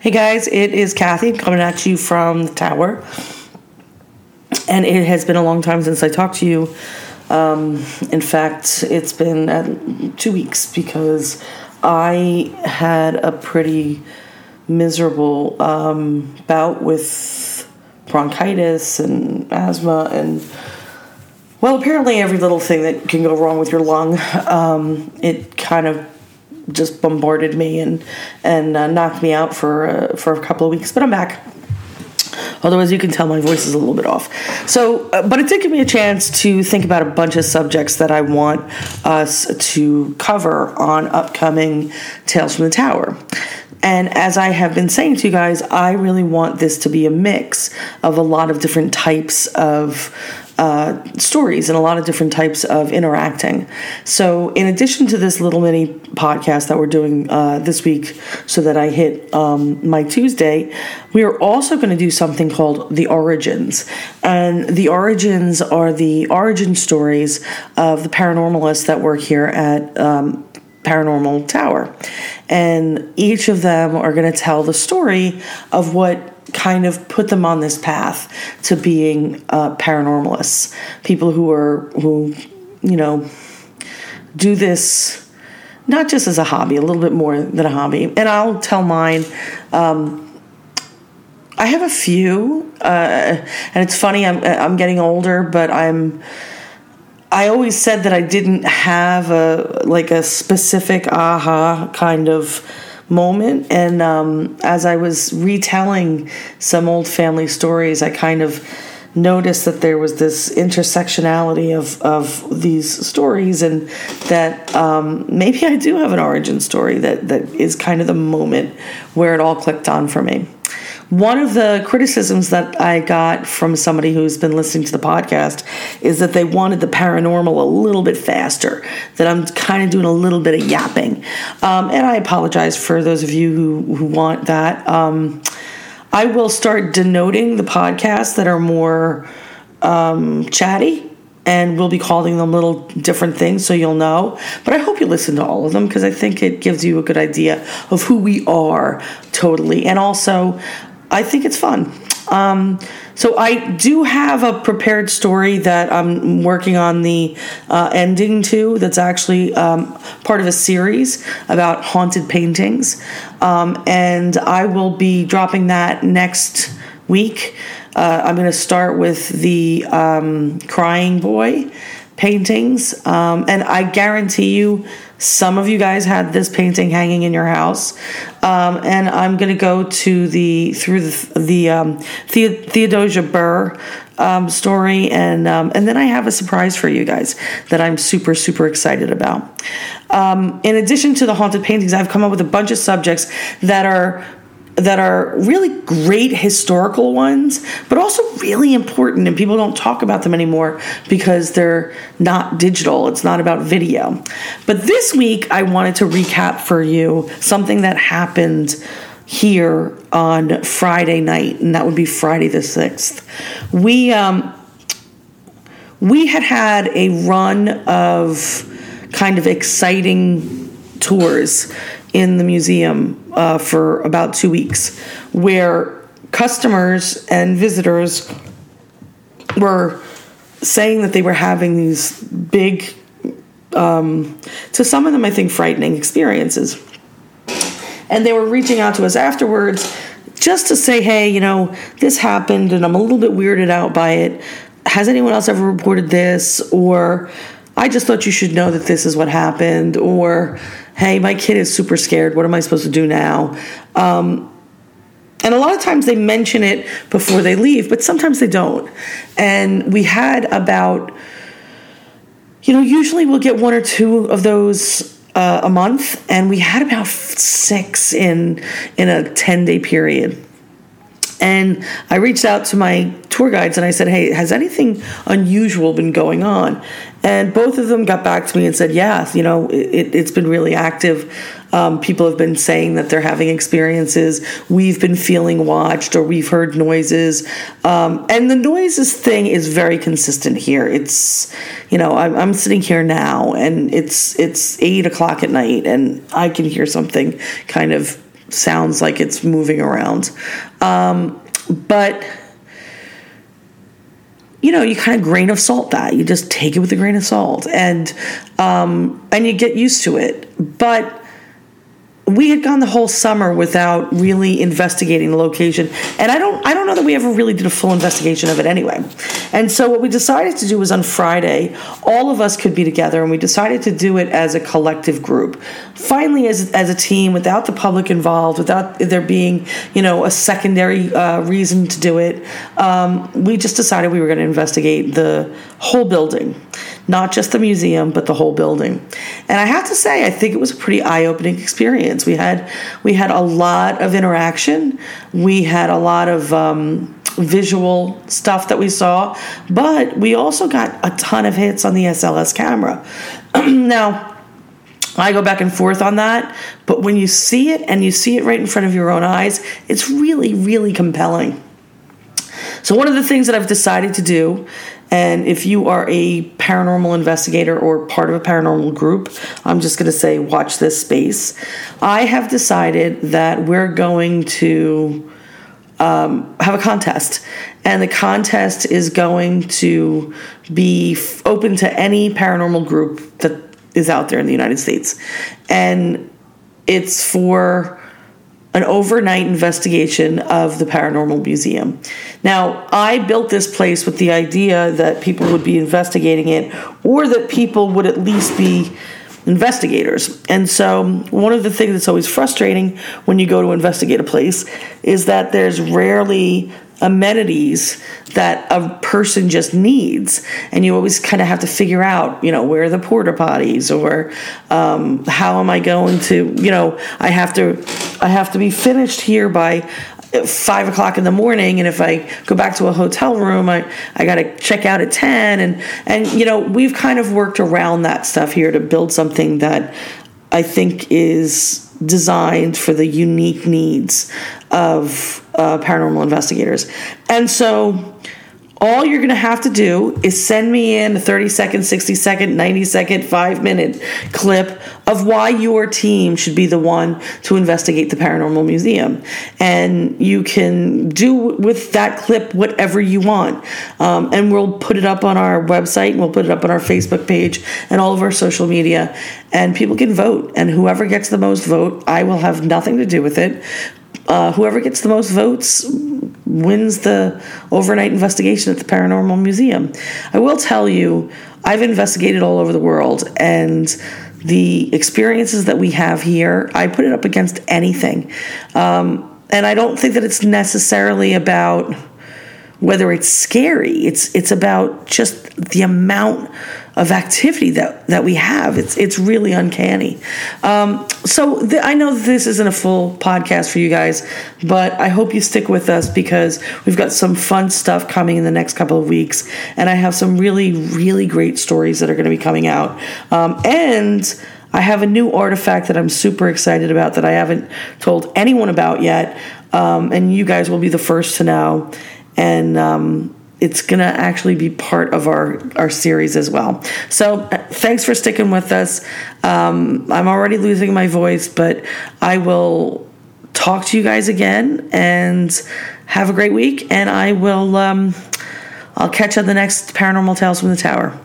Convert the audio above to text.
Hey guys, it is Kathy coming at you from the tower. And it has been a long time since I talked to you. Um, in fact, it's been uh, two weeks because I had a pretty miserable um, bout with bronchitis and asthma and well apparently every little thing that can go wrong with your lung um, it kind of just bombarded me and and uh, knocked me out for uh, for a couple of weeks. But I'm back. As you can tell, my voice is a little bit off. So, uh, but it did give me a chance to think about a bunch of subjects that I want us to cover on upcoming Tales from the Tower. And as I have been saying to you guys, I really want this to be a mix of a lot of different types of uh, stories and a lot of different types of interacting. So, in addition to this little mini podcast that we're doing uh, this week, so that I hit um, my Tuesday, we are also going to do something called The Origins. And the Origins are the origin stories of the paranormalists that work here at um, Paranormal Tower. And each of them are going to tell the story of what kind of put them on this path to being uh, paranormalists, people who are who you know do this not just as a hobby, a little bit more than a hobby. And I'll tell mine. Um, I have a few, uh, and it's funny. I'm I'm getting older, but I'm. I always said that I didn't have a like a specific aha kind of moment. And um, as I was retelling some old family stories, I kind of noticed that there was this intersectionality of, of these stories and that um, maybe I do have an origin story that, that is kind of the moment where it all clicked on for me. One of the criticisms that I got from somebody who's been listening to the podcast is that they wanted the paranormal a little bit faster, that I'm kind of doing a little bit of yapping. Um, and I apologize for those of you who, who want that. Um, I will start denoting the podcasts that are more um, chatty and we'll be calling them little different things so you'll know. But I hope you listen to all of them because I think it gives you a good idea of who we are totally. And also, I think it's fun. Um, so I do have a prepared story that I'm working on the uh, ending to. That's actually um, part of a series about haunted paintings, um, and I will be dropping that next week. Uh, I'm going to start with the um, crying boy paintings, um, and I guarantee you some of you guys had this painting hanging in your house, um, and I'm going to go to the through the the um, the- Theodosia Burr um, story, and um, and then I have a surprise for you guys that I'm super super excited about. Um, in addition to the haunted paintings, I've come up with a bunch of subjects that are that are really great historical ones, but also really important, and people don't talk about them anymore because they're not digital. It's not about video. But this week, I wanted to recap for you something that happened here on Friday night, and that would be Friday the 6th. We, um, we had had a run of kind of exciting tours in the museum uh, for about two weeks, where customers and visitors were saying that they were having these big, um, to some of them, I think, frightening experiences. And they were reaching out to us afterwards just to say, hey, you know, this happened and I'm a little bit weirded out by it. Has anyone else ever reported this? Or I just thought you should know that this is what happened. Or hey, my kid is super scared. What am I supposed to do now? Um, and a lot of times they mention it before they leave, but sometimes they don't. And we had about, you know, usually we'll get one or two of those uh, a month, and we had about six in in a ten day period. And I reached out to my tour guides and I said, Hey, has anything unusual been going on? And both of them got back to me and said, Yeah, you know, it, has been really active. Um, people have been saying that they're having experiences. We've been feeling watched or we've heard noises. Um, and the noises thing is very consistent here. It's, you know, I'm, I'm sitting here now and it's, it's eight o'clock at night and I can hear something kind of sounds like it's moving around. Um, but you know, you kind of grain of salt that. You just take it with a grain of salt, and um, and you get used to it. But we had gone the whole summer without really investigating the location. And i don't i don't know that we ever really did a full investigation of it anyway. And so what we decided to do was on friday all of us could be together and we decided to do it as a collective group. Finally as, as a team without the public involved without there being you know a secondary uh, reason to do it um, we just decided we were going to investigate the whole building not just the museum, but the whole building. And I have to say, I think it was a pretty eye-opening experience. We had we had a lot of interaction. We had a lot of um, visual stuff that we saw, but we also got a ton of hits on the SLS camera. now. I go back and forth on that, but when you see it and you see it right in front of your own eyes, it's really, really compelling. So, one of the things that I've decided to do and if you are a paranormal investigator or part of a paranormal group, I'm just going to say, watch this space. I have decided that we're going to um, have a contest, and the contest is going to be f- open to any paranormal group that is out there in the United States. And it's for an overnight investigation of the Paranormal Museum. Now, I built this place with the idea that people would be investigating it or that people would at least be investigators. And so, one of the things that's always frustrating when you go to investigate a place is that there's rarely amenities that a person just needs. And you always kind of have to figure out you know where are the porta potties or um, how am i going to you know i have to i have to be finished here by five o'clock in the morning. And if i go back to a hotel room i, I got to check out at 10 and and you know we've kind of worked around that stuff here to build something that i think is designed for the unique needs of uh, paranormal investigators. And so all you're going to have to do is send me in a 30 second, 60 second, 90 second, five minute clip of why your team should be the one to investigate the Paranormal Museum. And you can do with that clip whatever you want. Um, and we'll put it up on our website and we'll put it up on our Facebook page and all of our social media. And people can vote. And whoever gets the most vote, I will have nothing to do with it. Uh, whoever gets the most votes wins the overnight investigation at the Paranormal Museum. I will tell you, I've investigated all over the world, and the experiences that we have here, I put it up against anything. Um, and I don't think that it's necessarily about whether it's scary. It's it's about just the amount of activity that that we have. It's it's really uncanny. Um, so I know this isn't a full podcast for you guys, but I hope you stick with us because we've got some fun stuff coming in the next couple of weeks, and I have some really really great stories that are going to be coming out, um, and. I have a new artifact that I'm super excited about that I haven't told anyone about yet, um, and you guys will be the first to know. And um, it's going to actually be part of our, our series as well. So uh, thanks for sticking with us. Um, I'm already losing my voice, but I will talk to you guys again and have a great week. And I will, um, I'll catch you on the next Paranormal Tales from the Tower.